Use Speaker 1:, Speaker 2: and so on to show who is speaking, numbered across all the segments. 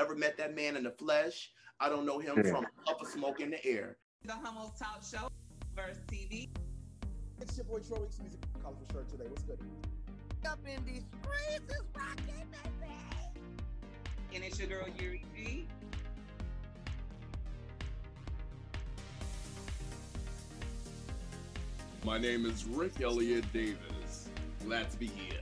Speaker 1: never met that man in the flesh. I don't know him from a puff of smoke in the air.
Speaker 2: The Homos Talk Show, Verse TV.
Speaker 3: It's your boy Troy Weeks Music Colorful Shirt today. What's good?
Speaker 4: Up in these streets is rocking, baby.
Speaker 2: And it's your girl Yuri G.
Speaker 5: My name is Rick Elliott Davis. Glad to be here.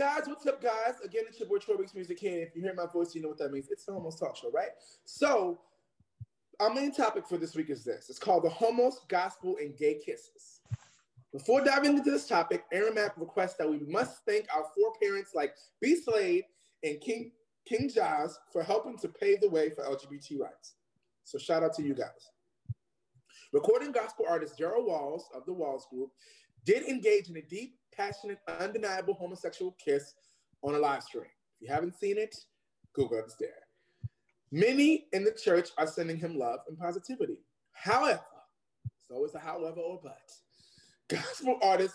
Speaker 3: Guys? What's up, guys? Again, it's your boy Troy Weeks Music here. If you hear my voice, you know what that means. It's the Homos Talk Show, right? So, our main topic for this week is this. It's called the Homos, Gospel, and Gay Kisses. Before diving into this topic, Aaron Mack requests that we must thank our foreparents like B. Slade and King King Giles for helping to pave the way for LGBT rights. So shout out to you guys. Recording gospel artist Gerald Walls of the Walls Group did engage in a deep, passionate, undeniable homosexual kiss on a live stream. If you haven't seen it, Google it, it's there. Many in the church are sending him love and positivity. However, so it's a however or but. Gospel artist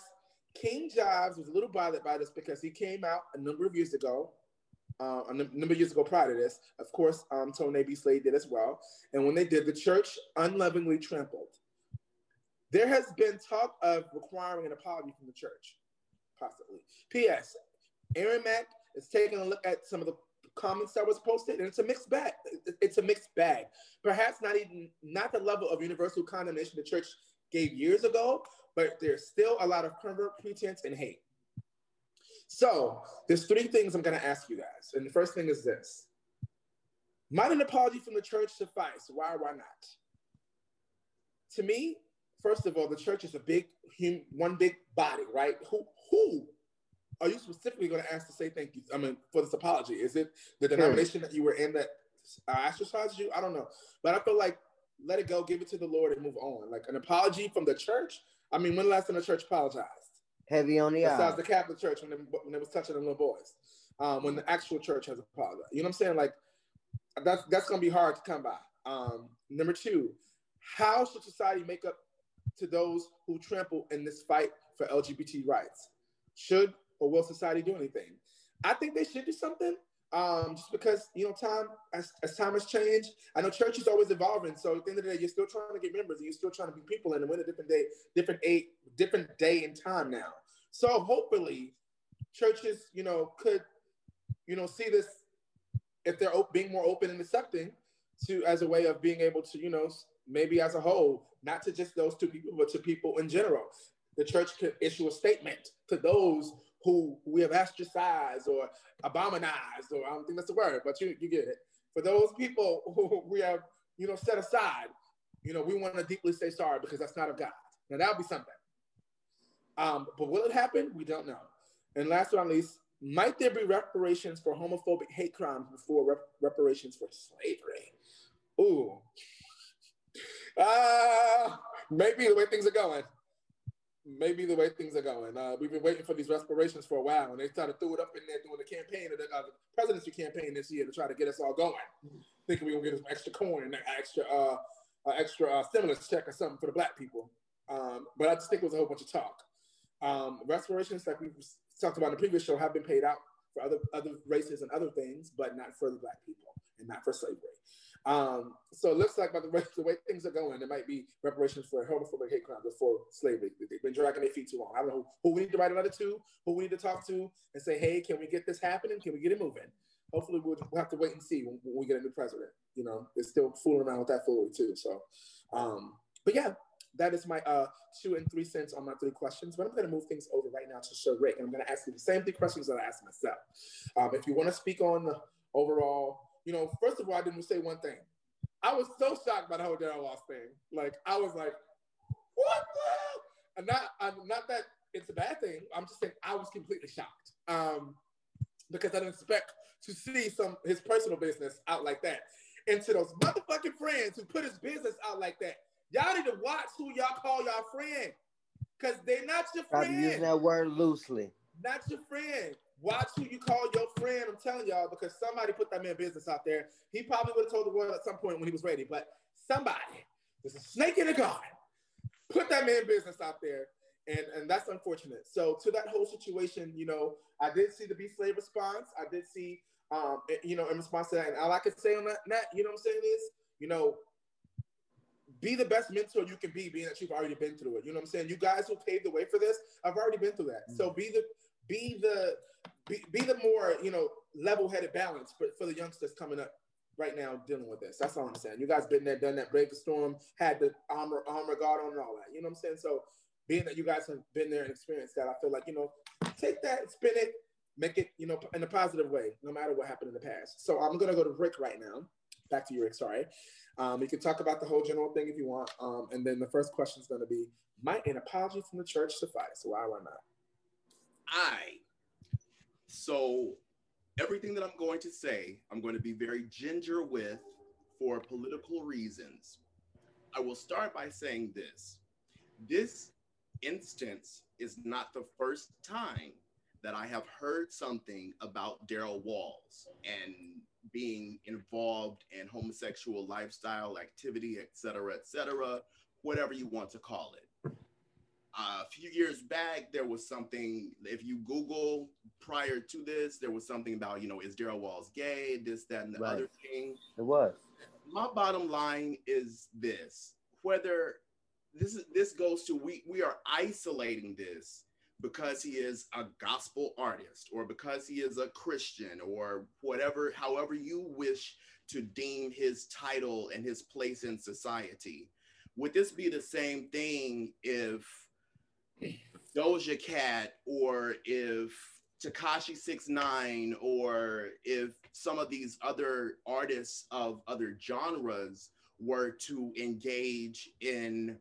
Speaker 3: King Jives was a little bothered by this because he came out a number of years ago, uh, a number of years ago prior to this. Of course, um, Tone B. Slade did as well. And when they did, the church unlovingly trampled. There has been talk of requiring an apology from the church, possibly. P.S. Aaron Mack is taking a look at some of the comments that was posted, and it's a mixed bag. It's a mixed bag. Perhaps not even not the level of universal condemnation the church gave years ago, but there's still a lot of pervert pretense and hate. So there's three things I'm going to ask you guys, and the first thing is this: Might an apology from the church suffice? Why why not? To me, first of all, the church is a big, one big body, right? Who who are you specifically going to ask to say thank you? I mean, for this apology, is it the denomination that you were in that uh, ostracized you? I don't know, but I feel like let it go, give it to the Lord, and move on. Like an apology from the church. I mean, when the last time the church apologized?
Speaker 4: Heavy on the
Speaker 3: Besides
Speaker 4: eye.
Speaker 3: the Catholic Church when they, when they was touching the little boys, um, when the actual church has apologized. You know what I'm saying? Like that's that's gonna be hard to come by. Um, number two, how should society make up to those who trample in this fight for LGBT rights? Should or will society do anything? I think they should do something. Um, just because you know, time as, as time has changed, I know church is always evolving. So at the end of the day, you're still trying to get members, and you're still trying to be people, and we're in a different day, different eight, different day and time now. So hopefully, churches, you know, could, you know, see this if they're being more open and accepting to as a way of being able to, you know, maybe as a whole, not to just those two people, but to people in general. The church could issue a statement to those who we have ostracized or abominized, or I don't think that's the word, but you, you get it. For those people who we have, you know, set aside, you know, we want to deeply say sorry because that's not of God. Now that would be something. Um, but will it happen? We don't know. And last but not least, might there be reparations for homophobic hate crimes before rep- reparations for slavery? Ooh. Uh, maybe the way things are going. Maybe the way things are going. Uh, we've been waiting for these reparations for a while, and they tried to it up in there during the campaign, the, uh, the presidency campaign this year to try to get us all going, thinking we were gonna get some extra coin and an extra, uh, extra uh, stimulus check or something for the black people. Um, but I just think it was a whole bunch of talk. Um, reparations, like we talked about in the previous show, have been paid out for other other races and other things, but not for the black people and not for slavery. Um, so it looks like by the way, the way things are going, there might be reparations for a homophobic hate crimes before slavery. They've been dragging their feet too long. I don't know who, we need to write a letter to, who we need to talk to, and say, hey, can we get this happening? Can we get it moving? Hopefully, we'll, we'll have to wait and see when, when we get a new president. You know, they're still fooling around with that foolery too. So, um, but yeah, that is my uh, two and three cents on my three questions. But I'm going to move things over right now to Sir Rick, and I'm going to ask you the same three questions that I asked myself. Um, if you want to speak on the overall, you know, first of all, I didn't say one thing. I was so shocked by the whole Daryl Ross thing. Like, I was like, what the? And not, I'm not that it's a bad thing. I'm just saying I was completely shocked um, because I didn't expect to see some his personal business out like that. And to those motherfucking friends who put his business out like that, Y'all need to watch who y'all call y'all friend. Cause they're not your
Speaker 6: Stop using
Speaker 3: friend.
Speaker 6: that word loosely.
Speaker 3: Not your friend. Watch who you call your friend. I'm telling y'all, because somebody put that man business out there. He probably would have told the world at some point when he was ready, but somebody, there's a snake in the garden, put that man business out there. And, and that's unfortunate. So to that whole situation, you know, I did see the B Slade response. I did see, um, you know, in response to that, and all I can say on that, that, you know what I'm saying is, you know, be the best mentor you can be, being that you've already been through it. You know what I'm saying? You guys who paved the way for this, I've already been through that. So be the be the be, be the more you know level-headed balance for, for the youngsters coming up right now dealing with this. That's all I'm saying. You guys been there, done that, brave the storm, had the armor armor guard on and all that. You know what I'm saying? So being that you guys have been there and experienced that, I feel like you know, take that, spin it, make it you know in a positive way, no matter what happened in the past. So I'm gonna go to Rick right now. Back to you, Rick. Sorry. Um, you can talk about the whole general thing if you want. Um, and then the first question is going to be, might an apology from the church suffice? Why or not?
Speaker 1: I. So everything that I'm going to say, I'm going to be very ginger with for political reasons. I will start by saying this. This instance is not the first time that I have heard something about Daryl Walls and being involved in homosexual lifestyle activity, et cetera, et cetera, whatever you want to call it. Uh, a few years back, there was something, if you Google prior to this, there was something about, you know, is Daryl Walls gay, this, that, and the
Speaker 6: Right.
Speaker 1: other thing.
Speaker 6: It was.
Speaker 1: My bottom line is this whether this is this goes to we we are isolating this because he is a gospel artist or because he is a Christian or whatever, however you wish to deem his title and his place in society. Would this be the same thing if Doja Cat or if Tekashi Six Nine or if some of these other artists of other genres were to engage in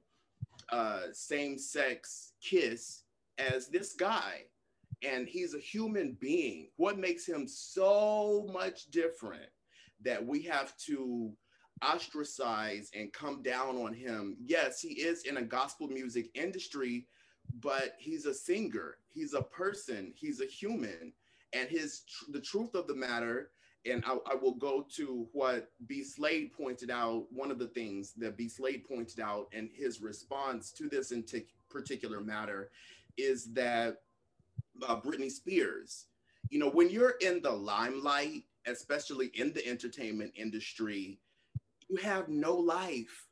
Speaker 1: uh, same-sex kiss as this guy. And he's a human being. What makes him so much different that we have to ostracize and come down on him? Yes he is in a gospel music industry but he's a singer he's a person he's a human and his the truth of the matter and I, I will go to what B. Slade pointed out. One of the things that B. Slade pointed out in his response to this in tic- particular matter is that uh, Britney Spears, you know, when you're in the limelight, especially in the entertainment industry, you have no life.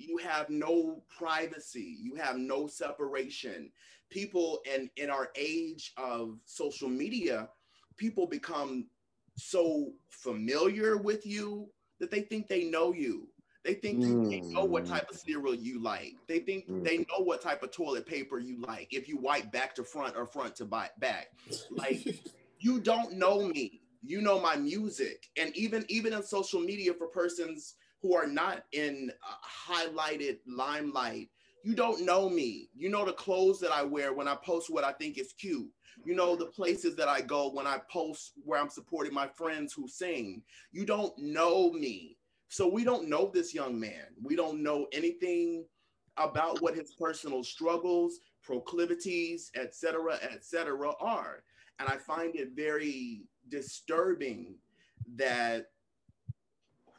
Speaker 1: You have no privacy. You have no separation. People, and in our age of social media, people become so familiar with you that they think they know you. They think you they know what
Speaker 6: Mm.
Speaker 1: type of cereal you like. They think
Speaker 6: Mm.
Speaker 1: they know what type of toilet paper you like. If you wipe back to front or front to back, back. Like you don't know me. You know my music, and even even in social media for persons who are not in uh, highlighted limelight, you don't know me. You know the clothes that I wear when I post what I think is cute. You know the places that I go when I post where I'm supporting my friends who sing. You don't know me. So we don't know this young man. We don't know anything about what his personal struggles, proclivities, etc., cetera, et cetera, are. And I find it very disturbing that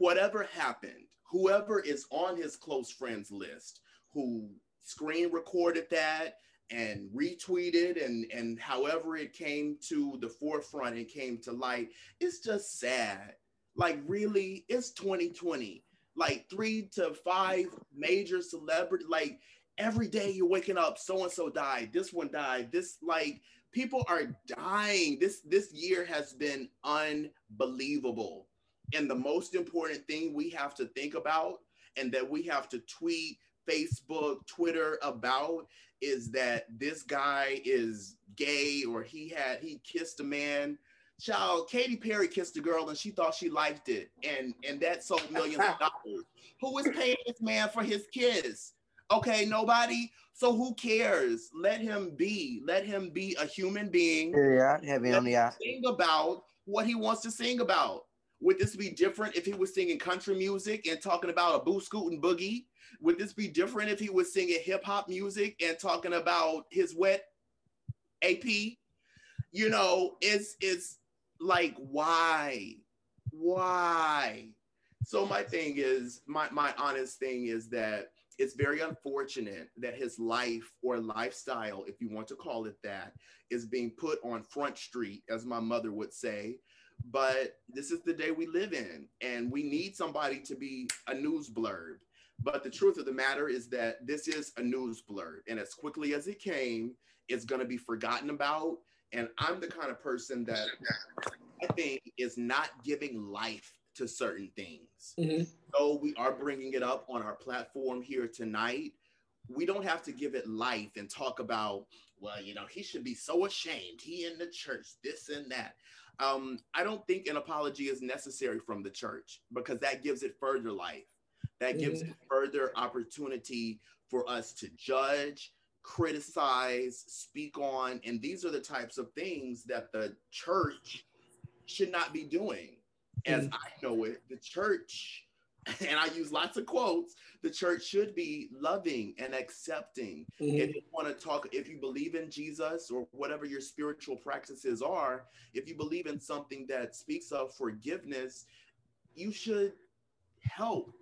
Speaker 1: whatever happened, whoever is on his close friends list who screen recorded that and retweeted and and however it came to the forefront and came to light it's just sad. Like really it's 2020 like three to five major celebrity like every day you're waking up so and so died this one died this like people are dying. This this year has been unbelievable and the most important thing we have to think about and that we have to tweet facebook twitter about is that this guy is gay or he had he kissed a man. Child katy perry kissed a girl and she thought she liked it. And and that sold millions of dollars. Who is paying this man for his kiss? Okay nobody? So who cares? Let him be. Let him be a human being.
Speaker 6: Yeah, heavy on the eye.
Speaker 1: sing about what he wants to sing about. Would this be different if he was singing country music and talking about a boo scootin' boogie? Would this be different if he was singing hip hop music and talking about his wet AP? You know, it's it's like why? Why? So my thing is, my my honest thing is that it's very unfortunate that his life or lifestyle, if you want to call it that, is being put on front street, as my mother would say. But this is the day we live in, and we need somebody to be a news blurb. But the truth of the matter is that this is a news blurb, and as quickly as it came, it's going to be forgotten about. And I'm the kind of person that I think is not giving life to certain things.
Speaker 3: Mhm.
Speaker 1: So we are bringing it up on our platform here tonight. We don't have to give it life and talk about, well, you know, he should be so ashamed. He in the church, this and that. Um, I don't think an apology is necessary from the church because that gives it further life. That gives it further opportunity for us to judge, criticize, speak on. And these are the types of things that the church should not be doing. As I know it, the church, and I use lots of quotes, the church should be loving and accepting.
Speaker 3: Mhm.
Speaker 1: If you want to talk, if you believe in Jesus or whatever your spiritual practices are, if you believe in something that speaks of forgiveness, you should help,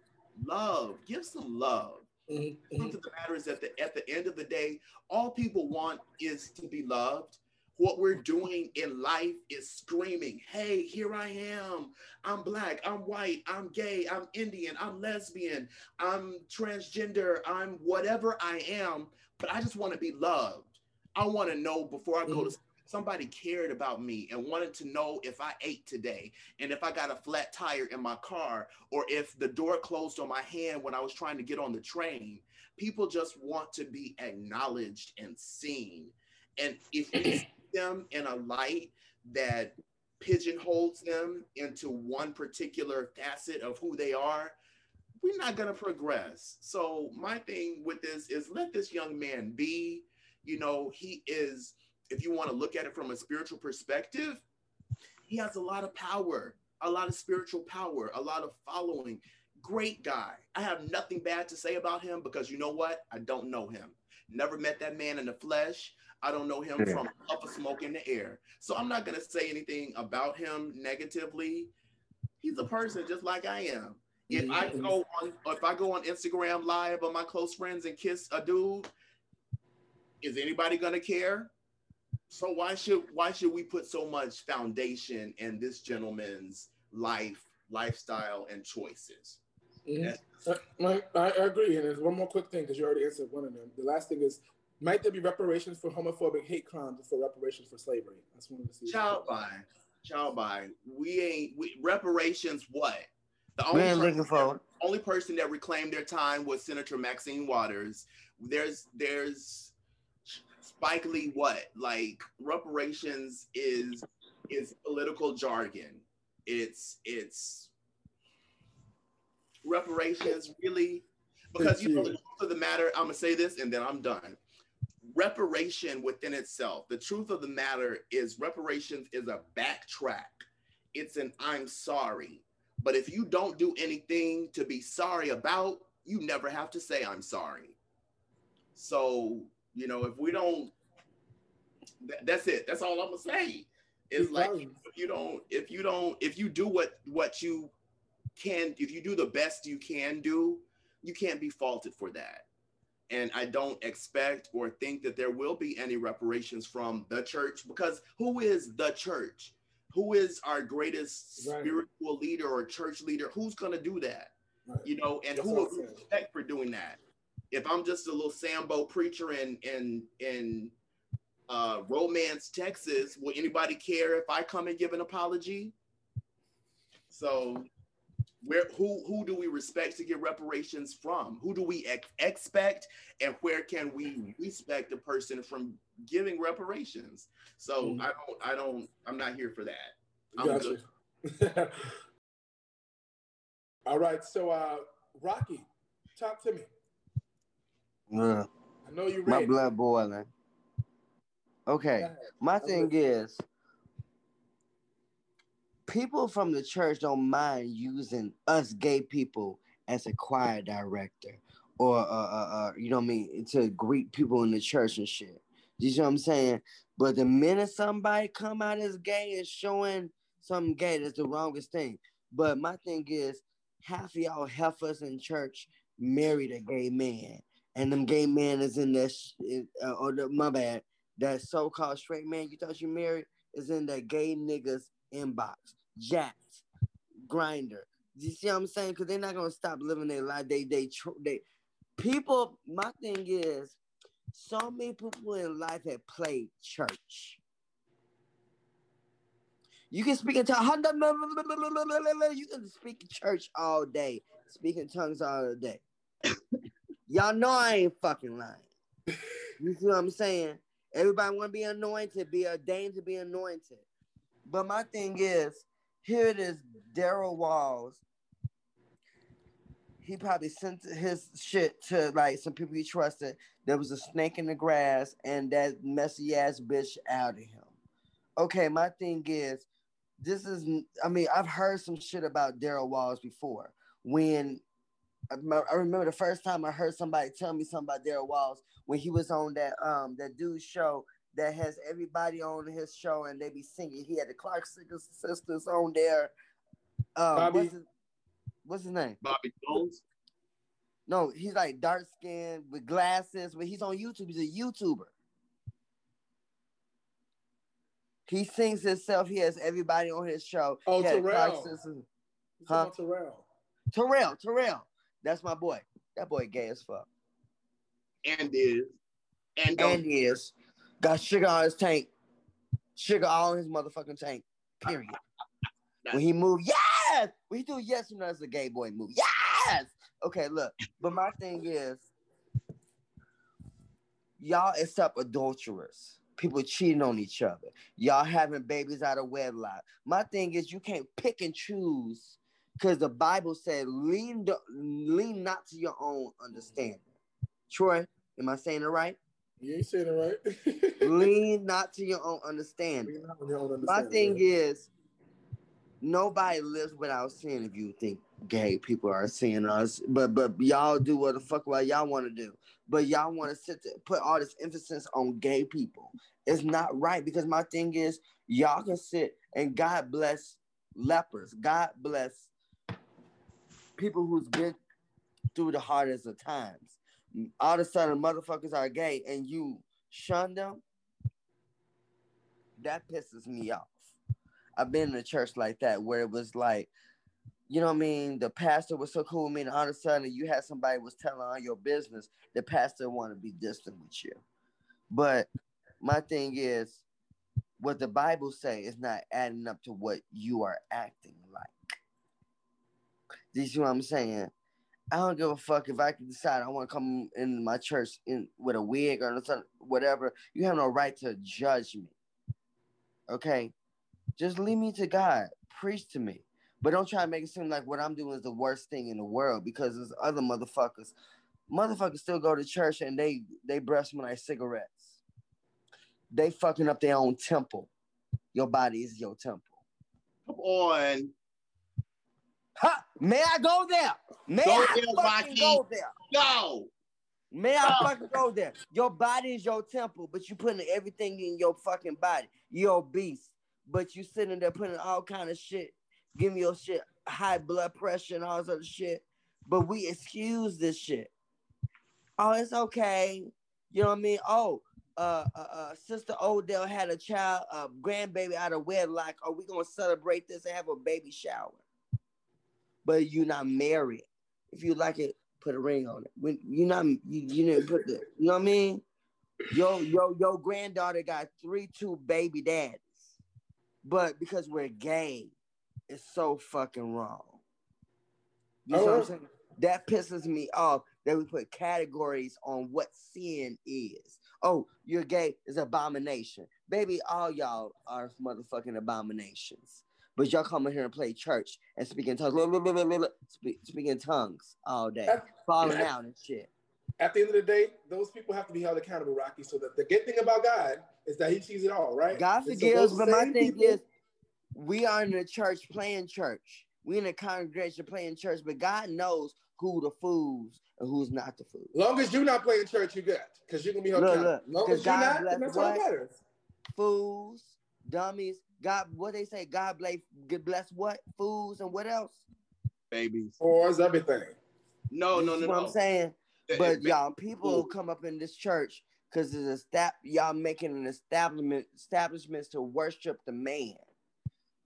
Speaker 1: love, give some love.
Speaker 3: Mhm.
Speaker 1: The truth of the matter is that the, at the end of the day, all people want is to be loved. What we're doing in life is screaming, hey, here I am. I'm black, I'm white, I'm gay, I'm Indian, I'm lesbian, I'm transgender, I'm whatever I am, but I just want to be loved. I want to know before I go to mm-hmm. somebody cared about me and wanted to know if I ate today and if I got a flat tire in my car or if the door closed on my hand when I was trying to get on the train. People just want to be acknowledged and seen. And if we them in a light that pigeonholes them into one particular facet of who they are, we're not going to progress. So, my thing with this is let this young man be. You know, he is, if you want to look at it from a spiritual perspective, he has a lot of power, a lot of spiritual power, a lot of following. Great guy. I have nothing bad to say about him because you know what? I don't know him. Never met that man in the flesh. I don't know him
Speaker 6: Yeah.
Speaker 1: from a puff of smoke in the air. So I'm not going to say anything about him negatively. He's a person just like I am. If I
Speaker 3: Mhm.
Speaker 1: go on, if I go on Instagram live on my close friends and kiss a dude, is anybody gonna care? So why should why should we put so much foundation in this gentleman's life, lifestyle, and choices?
Speaker 3: Mhm.
Speaker 1: That's-
Speaker 3: I, I I agree. And there's one more quick thing because you already answered one of them. The last thing is, might there be reparations for homophobic hate crimes for reparations for slavery? I just wanted to see.
Speaker 1: Child by, child by. We ain't we, reparations. What? The
Speaker 6: We
Speaker 1: only
Speaker 6: ain't
Speaker 1: person
Speaker 6: looking for
Speaker 1: only person that reclaimed their time was Senator Maxine Waters. There's there's Spike Lee. What like reparations is is political jargon. It's it's reparations really because you know the truth of the matter. I'm gonna say this and then I'm done. Reparation within itself. The truth of the matter is reparations is a backtrack. It's an I'm sorry. But if you don't do anything to be sorry about, you never have to say I'm sorry. So, you know, if we don't, that, that's it. That's all I'm gonna say. Is like if you don't, if you don't, if you do what what you can, if you do the best you can do, you can't be faulted for that. And I don't expect or think that there will be any reparations from the church because who is the church? Who is our greatest
Speaker 3: Right.
Speaker 1: spiritual leader or church leader? Who's going to do that?
Speaker 3: Right.
Speaker 1: You know, and
Speaker 3: That's
Speaker 1: who will we respect for doing that? If I'm just a little Sambo preacher in in in uh, Romance, Texas, will anybody care if I come and give an apology? So, where who who do we respect to get reparations from? Who do we ex- expect, and where can we respect a person from giving reparations? So
Speaker 3: Mhm.
Speaker 1: I don't I don't I'm not here for that. I'm
Speaker 3: Gotcha.
Speaker 1: good.
Speaker 3: All right, so uh, Rocky, talk to me.
Speaker 6: Yeah.
Speaker 3: I know you're
Speaker 6: My blood boiling. Okay. My thing is, people from the church don't mind using us gay people as a choir director or uh, uh, uh you know what I mean to greet people in the church and shit. You see what I'm saying? But the minute somebody come out as gay and showing something gay, that's the wrongest thing. But my thing is, half of y'all heifers in church married a gay man, and them gay man is in that, sh- uh, or the, my bad, that so-called straight man you thought you married is in that gay niggas inbox, jacks, Grindr. You see what I'm saying? Because they're not gonna stop living their life. They they they people. My thing is, so many people in life have played church. You can speak in tongues. You can speak church all day, speak in tongues all day. Y'all know I ain't fucking lying. You see what I'm saying? Everybody want to be anointed, be ordained to be anointed. But my thing is, here it is, Daryl Walls. He probably sent his shit to like some people he trusted. There was a snake in the grass, and that messy ass bitch out of him. Okay, my thing is, this is. I mean, I've heard some shit about Daryl Walls before. When I remember- the first time I heard somebody tell me something about Daryl Walls when he was on that um that dude's show that has everybody on his show and they be singing. He had the Clark Sisters sisters on there. Um,
Speaker 3: Bobby.
Speaker 6: what's his, what's his name?
Speaker 5: Bobby Jones.
Speaker 6: No, he's like dark skinned with glasses, but he's on YouTube. He's a YouTuber. He sings himself. He has everybody on his show.
Speaker 3: Oh,
Speaker 6: He had Clark
Speaker 3: Terrell.
Speaker 6: Sisters. Huh?
Speaker 3: Terrell.
Speaker 6: Terrell, Terrell. That's my boy. That boy gay as fuck.
Speaker 1: And is and
Speaker 6: And he is. Got sugar on his tank. Sugar all in his motherfucking tank. Period. when he moved, yes! When he do yes, you know that's a gay boy move. Yes! Okay, look. But my thing is, y'all accept adulterers. People cheating on each other. Y'all having babies out of wedlock. My thing is, you can't pick and choose because the Bible said, lean, lean not to your own understanding. Troy, am I saying it right?
Speaker 3: You ain't saying it right.
Speaker 6: lean not to your own understanding.
Speaker 3: Lean not on your own
Speaker 6: My thing is, nobody lives without sin. If you think gay people are seeing us, but but y'all do what the fuck what y'all want to do. But y'all want to sit to put all this emphasis on gay people. It's not right because my thing is, y'all can sit and God bless lepers. God bless people who's been through the hardest of times. All of a sudden, motherfuckers are gay and you shun them. That pisses me off. I've been in a church like that where it was like, you know what I mean? The pastor was so cool with me, and all of a sudden you had somebody was telling all your business. The pastor want to be distant with you. But my thing is, what the Bible say is not adding up to what you are acting like. Do you see what I'm saying? I don't give a fuck if I can decide I want to come in my church in with a wig or something, whatever. You have no right to judge me. Okay, just leave me to God. Preach to me, but don't try to make it seem like what I'm doing is the worst thing in the world because there's other motherfuckers. Motherfuckers still go to church and they they breath smell like cigarettes. They fucking up their own temple. Your body is your temple.
Speaker 1: come on.
Speaker 6: May I go there? May
Speaker 1: Go
Speaker 6: I
Speaker 1: there,
Speaker 6: fucking
Speaker 1: Rocky.
Speaker 6: go there?
Speaker 1: Go.
Speaker 6: May I
Speaker 1: Oh.
Speaker 6: fucking go there? Your body is your temple, but you putting everything in your fucking body. You're obese, but you sitting there putting all kind of shit, giving your shit high blood pressure and all this other shit. But we excuse this shit. Oh, it's okay. You know what I mean? Oh, uh, uh, uh Sister Odell had a child, a grandbaby out of wedlock. Are we gonna celebrate this and have a baby shower? But you're not married. If you like it, put a ring on it. When you're not, you, you didn't put the, you know what I mean? Yo, yo, your granddaughter got three, two baby daddies, but because we're gay, it's so fucking wrong. You know what I'm
Speaker 3: oh.
Speaker 6: saying? That pisses me off that we put categories on what sin is. Oh, you're gay is abomination. Baby, all y'all are motherfucking abominations. But y'all come in here and play church and speak in tongues, speak, speak in tongues all day,
Speaker 3: At,
Speaker 6: falling out and shit.
Speaker 3: at the end of the day, those people have to be held accountable, Rocky. So that the good thing about God is that He sees it all, right?
Speaker 6: God
Speaker 3: And so
Speaker 6: forgives, but my thing
Speaker 3: people-
Speaker 6: is, we are in the church playing church. We in a congregation playing church, but God knows who the fools and who's not the fools.
Speaker 3: Long as you're not playing church, you good. Because you're gonna be held
Speaker 6: Look,
Speaker 3: accountable.
Speaker 6: look,
Speaker 3: Long as you're
Speaker 6: God
Speaker 3: not, then that's
Speaker 6: what?
Speaker 3: matters.
Speaker 6: Fools, dummies. God, what they say? God bless, bless what? Fools and what else?
Speaker 5: Babies.
Speaker 3: Whores, everything.
Speaker 1: No, no,
Speaker 6: This
Speaker 1: no,
Speaker 6: what
Speaker 1: no.
Speaker 6: I'm saying.
Speaker 1: It-
Speaker 6: But y'all, people come up in this church because it's a step. Y'all making an establishment establishments to worship the man.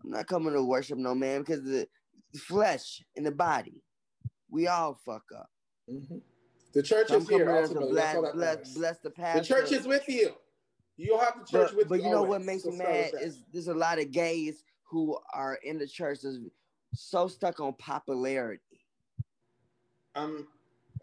Speaker 6: I'm not coming to worship no man because the flesh in the body. We all fuck up.
Speaker 3: Mhm. The church
Speaker 6: So I'm
Speaker 3: is here.
Speaker 6: coming as bless,
Speaker 3: that's all
Speaker 6: bless,
Speaker 3: matters.
Speaker 6: bless the
Speaker 3: The church is with you. You'll have the church
Speaker 6: but,
Speaker 3: with
Speaker 6: but
Speaker 3: you.
Speaker 6: you know what makes
Speaker 3: So
Speaker 6: me mad is there's a lot of gays who are in the church that's so stuck on popularity.
Speaker 3: I'm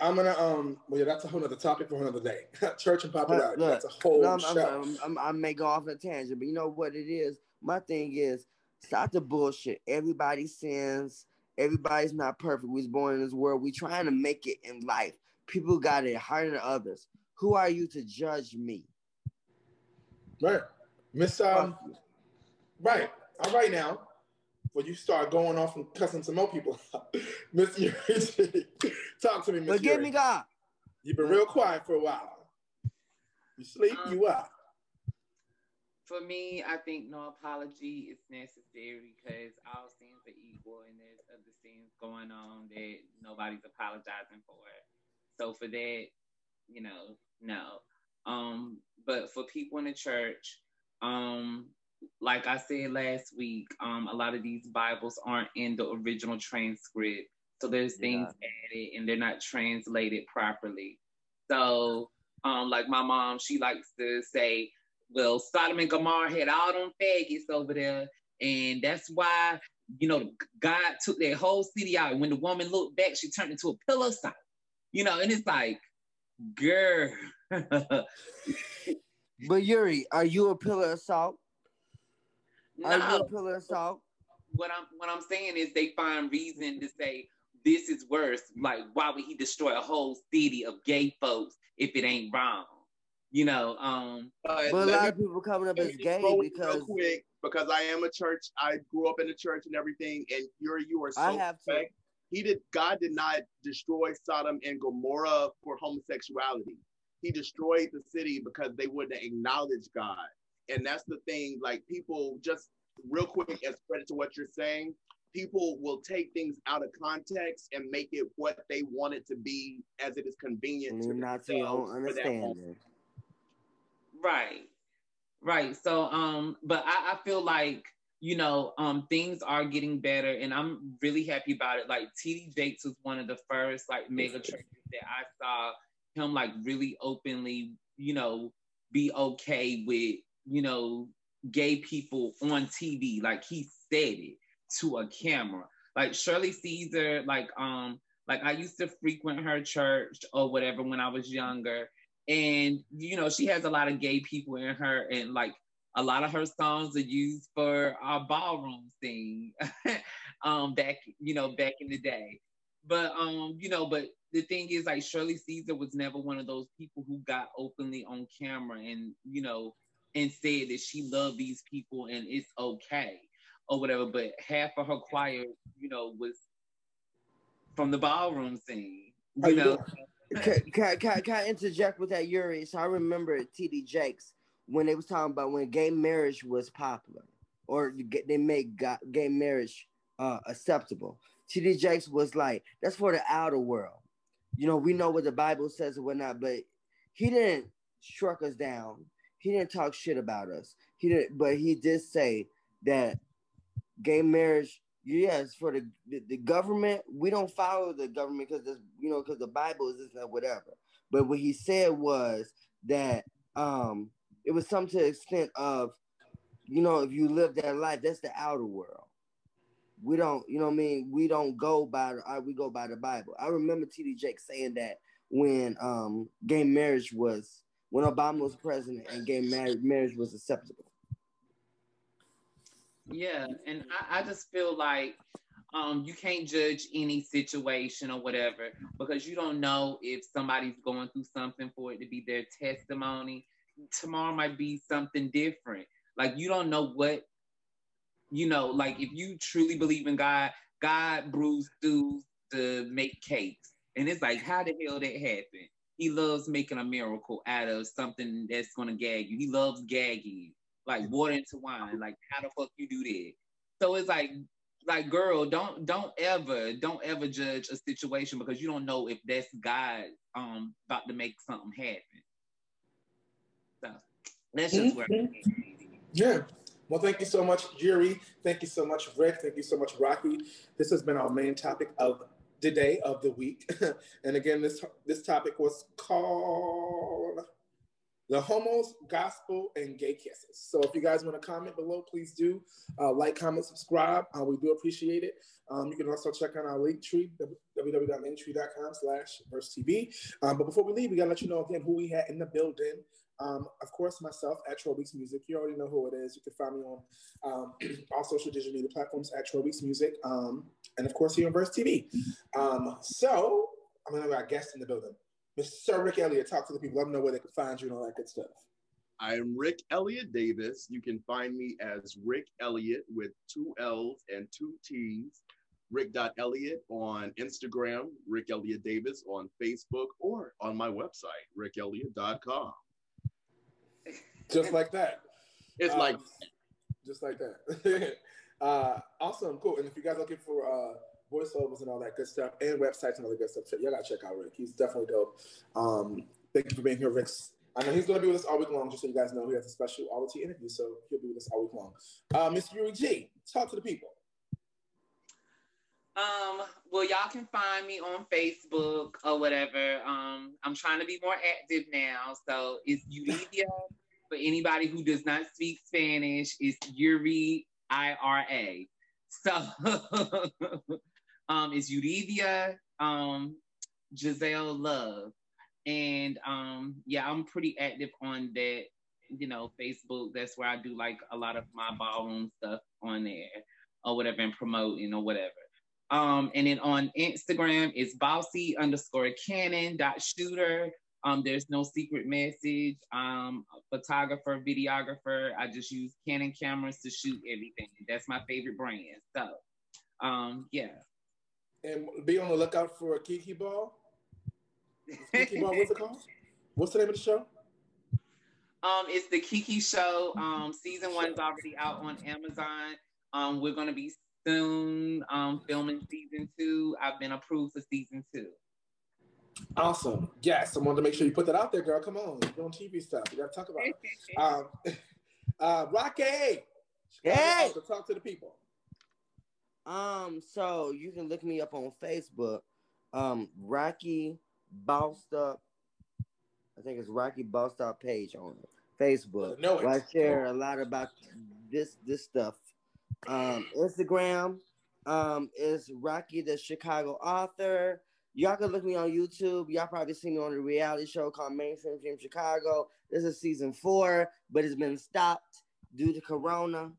Speaker 3: I'm gonna um well yeah, that's a whole other topic for another day. Church and popularity.
Speaker 6: look,
Speaker 3: that's a whole
Speaker 6: No, I'm,
Speaker 3: show.
Speaker 6: I'm, I'm, I may go off on a tangent, but you know what it is? My thing is stop the bullshit. Everybody sins. Everybody's not perfect. We was born in this world. We trying to make it in life. People got it harder than others. Who are you to judge me?
Speaker 3: Right. Miss um right. All right now. Before you start going off and cussing some more people out. Miss Yuri, talk to me, Miss
Speaker 6: Forgive me, God.
Speaker 3: You've been real quiet for a while. You sleep,
Speaker 2: Um,
Speaker 3: you up.
Speaker 2: For me, I think no apology is necessary because all sins are equal and there's other sins going on that nobody's apologizing for. So for that, you know, no. Um, but for people in the church, um, like I said last week, um, a lot of these Bibles aren't in the original transcript. So there's things added and they're not translated properly. So um, like my mom, she likes to say, well, Sodom and Gomorrah had all them faggots over there, and that's why, you know, God took that whole city out. When the woman looked back, she turned into a pillow of. You know, and it's like, girl.
Speaker 6: But Yuri, are you a pillar of salt? Are you
Speaker 2: no,
Speaker 6: a pillar of salt?
Speaker 2: what I'm what I'm saying is they find reason to say this is worse. Like, why would he destroy a whole city of gay folks if it ain't wrong? You know, um,
Speaker 1: But
Speaker 6: But a lot
Speaker 1: me-
Speaker 6: of people coming up as gay
Speaker 1: throw it real
Speaker 6: because
Speaker 1: quick because I am a church. I grew up in the church and everything, and you're you are so
Speaker 6: I have to.
Speaker 1: He did. God did not destroy Sodom and Gomorrah for homosexuality. He destroyed the city because they wouldn't acknowledge God, and that's the thing. Like people, just real quick, as credit to what you're saying, people will take things out of context and make it what they want it to be, as it is convenient to
Speaker 6: not to your
Speaker 1: themselves
Speaker 6: own
Speaker 1: for that moment.
Speaker 6: understanding.
Speaker 2: Right. Right. So um, but I, I feel like, you know, um things are getting better and I'm really happy about it. Like TD Jakes was one of the first like mega churches that I saw him like really openly, you know, be okay with, you know, gay people on TV. Like he said it to a camera. Like Shirley Caesar, like um, like I used to frequent her church or whatever when I was younger and you know she has a lot of gay people in her and like a lot of her songs are used for our ballroom scene um back you know back in the day but um you know but the thing is like shirley caesar was never one of those people who got openly on camera and you know and said that she loved these people and it's okay or whatever but half of her choir you know was from the ballroom scene you
Speaker 3: you
Speaker 2: know
Speaker 3: doing?
Speaker 6: Can, can, can, can I interject with that, Yuri? So I remember TD Jakes when they was talking about when gay marriage was popular, or you get- they made gay marriage uh, acceptable. TD Jakes was like, "That's for the outer world." You know, we know what the Bible says and whatnot, but he didn't struck us down. He didn't talk shit about us. He didn't, but he did say that gay marriage yes for the, the government we don't follow the government because you know because the bible is this and whatever but what he said was that um it was some to the extent of you know if you live that life that's the outer world we don't you know what i mean we don't go by the, uh, we go by the bible i remember td jake saying that when um gay marriage was when obama was president and gay marriage marriage was acceptable
Speaker 2: Yeah, and I, I just feel like um, you can't judge any situation or whatever because you don't know if somebody's going through something for it to be their testimony. Tomorrow might be something different. Like you don't know what you know, like if you truly believe in God, God brews stews to make cakes. And it's like, how the hell that happened? He loves making a miracle out of something that's gonna gag you. He loves gagging you, like water into wine. Like, how the fuck you do that? So it's like, like, girl, don't don't ever, don't ever judge a situation because you don't know if that's God um about to make something happen. So that's just where I'm at.
Speaker 3: Yeah. Well, thank you so much, Jerry. Thank you so much, Rick. Thank you so much, Rocky. This has been our main topic of the day of the week. and again, this this topic was called the homos, gospel, and gay kisses. So if you guys want to comment below, please do uh, like, comment, subscribe. Uh, we do appreciate it. Um, you can also check out our link tree, www.linktree.com slash verse TV. Um, but before we leave, we got to let you know again who we had in the building. Um, of course, myself at Troy Weeks Music. You already know who it is. You can find me on um, all social digital media platforms at Troy Weeks Music. Um, and of course, here on Verse TV. Um, so I'm going to have our guest in the building. Mr. Rick Elliott, talk to the people. Let them know where they can find you and all that good stuff.
Speaker 5: I'm Rick Elliott Davis. You can find me as Rick Elliott with two L's and two T's. Rick.Elliott on Instagram, Rick Elliott Davis on Facebook, or on my website, rickelliott.com.
Speaker 3: Just like that.
Speaker 5: It's
Speaker 3: Um,
Speaker 5: like
Speaker 3: just like that. uh, awesome, cool. And if you guys are looking for uh, voiceovers and all that good stuff, and websites and all that good stuff, y'all gotta check out Rick. He's definitely dope. Um, thank you for being here, Rick. I know he's gonna be with us all week long. Just so you guys know, he has a special All-T interview, so he'll be with us all week long. Uh, Mr. Yuri G, talk to the people.
Speaker 2: Um, well, y'all can find me on Facebook or whatever. Um, I'm trying to be more active now. So it's Yuridia. For anybody who does not speak Spanish, it's Yuri I R A. So um it's Yuridia um Giselle Love. And um yeah, I'm pretty active on that, you know, Facebook. That's where I do like a lot of my ballroom stuff on there or whatever and promoting or whatever. Um, and then on Instagram, it's bossy underscore cannon dot shooter. Um, there's no secret message. Um, photographer, videographer. I just use Canon cameras to shoot everything. That's my favorite brand. So, um, yeah.
Speaker 3: And be on the lookout for Kiki Ball. Kiki Ball, what's it called? What's the name of the show?
Speaker 2: Um, it's the Kiki Show. Um, season one is already out on Amazon. Um, we're gonna be soon um filming season two. I've been approved for season two.
Speaker 3: Awesome. Yes, I wanted to make sure you put that out there, girl. Come on, you're on TV stuff. You gotta talk about it. Um, uh, Rocky,
Speaker 6: Hey!
Speaker 3: to talk to the people.
Speaker 6: Um, so you can look me up on Facebook. Um, Rocky Bossed Up. I think it's Rocky Bossed Up page on Facebook.
Speaker 3: Know it.
Speaker 6: Where I share a lot about this this stuff. Um, Instagram um is Rocky the Chicago author. Y'all can look me on YouTube. Y'all probably seen me on a reality show called Mainstream Dream Chicago. This is season four, but it's been stopped due to Corona.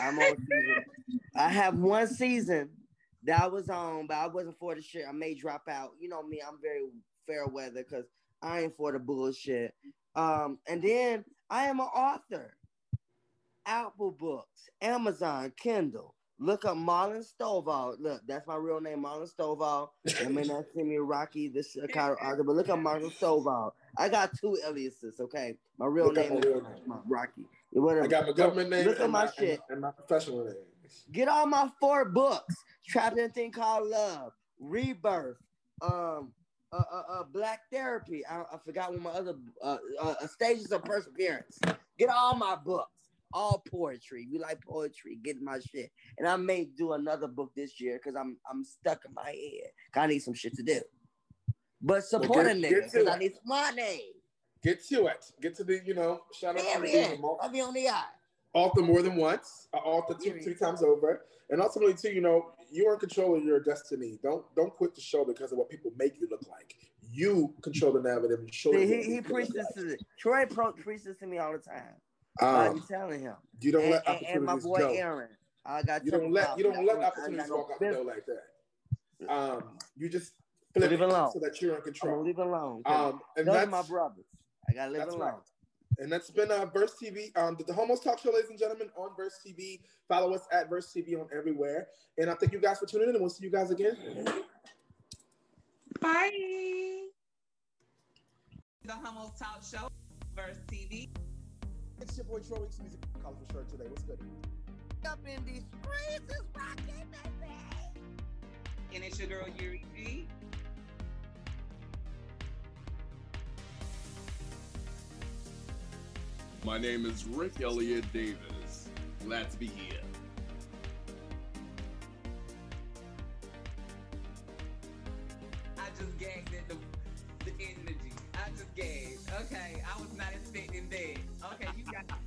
Speaker 6: I'm on season. I have one season that I was on, but I wasn't for the shit. I may drop out. You know me, I'm very fair weather because I ain't for the bullshit. Um, and then I am an author. Apple Books, Amazon, Kindle. Look up Marlon Stovall. Look, that's my real name, Marlon Stovall. I may not see me Rocky this Chicago author, but look up Marlon Stovall. I got two aliases, okay? My real
Speaker 3: Look
Speaker 6: name
Speaker 3: my real
Speaker 6: is
Speaker 3: name.
Speaker 6: Rocky. Whatever.
Speaker 3: I got my government name
Speaker 6: Look at
Speaker 3: and
Speaker 6: my
Speaker 3: my,
Speaker 6: shit.
Speaker 3: and my professional name.
Speaker 6: Get all my four books. Trapped in a thing called love, rebirth, um, uh, uh, uh black therapy. I, I forgot one of my other uh, uh, uh, stages of perseverance. Get all my books, all poetry. We like poetry. Get my shit, and I may do another book this year because I'm I'm stuck in my head. I need some shit to do. But support
Speaker 3: get-
Speaker 6: a nigga because I need some money.
Speaker 3: Get to it. Get to the, you know, shout out to the
Speaker 6: I'll be on the eye.
Speaker 3: author more than once, author two, three times over. And ultimately, too, you know, you're in control of your destiny. Don't don't quit the show because of what people make you look like. You control the narrative and show
Speaker 6: See, he, he preaches
Speaker 3: look
Speaker 6: to Troy pro- preaches to me all the time. I be
Speaker 3: Um,
Speaker 6: telling him.
Speaker 3: you don't
Speaker 6: and,
Speaker 3: let
Speaker 6: and, and my
Speaker 3: opportunities
Speaker 6: boy
Speaker 3: go.
Speaker 6: Aaron. I got
Speaker 3: You don't let you don't let opportunities walk out the door like that. Um, you just flip
Speaker 6: Leave
Speaker 3: it
Speaker 6: it alone.
Speaker 3: so that you're in
Speaker 6: I'm gonna
Speaker 3: control.
Speaker 6: leave it alone. 'cause
Speaker 3: Um, and
Speaker 6: those
Speaker 3: that's
Speaker 6: my brothers. I gotta leave it
Speaker 3: that's
Speaker 6: alone.
Speaker 3: right. And that's been uh, Verse TV, um, the, the Homos Talk Show, ladies and gentlemen, on Verse TV. Follow us at Verse TV on everywhere. And I thank you guys for tuning in, and we'll see you guys again.
Speaker 2: Bye. The Homos Talk Show, Verse TV.
Speaker 3: It's your boy Troy Weeks Music Colorful Shirt today. What's good?
Speaker 6: Up in these streets is rocking, baby.
Speaker 2: And it's your girl Yuri G.
Speaker 1: My name is Rick Elliott Davis. Glad to be here.
Speaker 2: I just gagged at the, the energy. I just gagged. Okay, I was not expecting that. Okay, you got on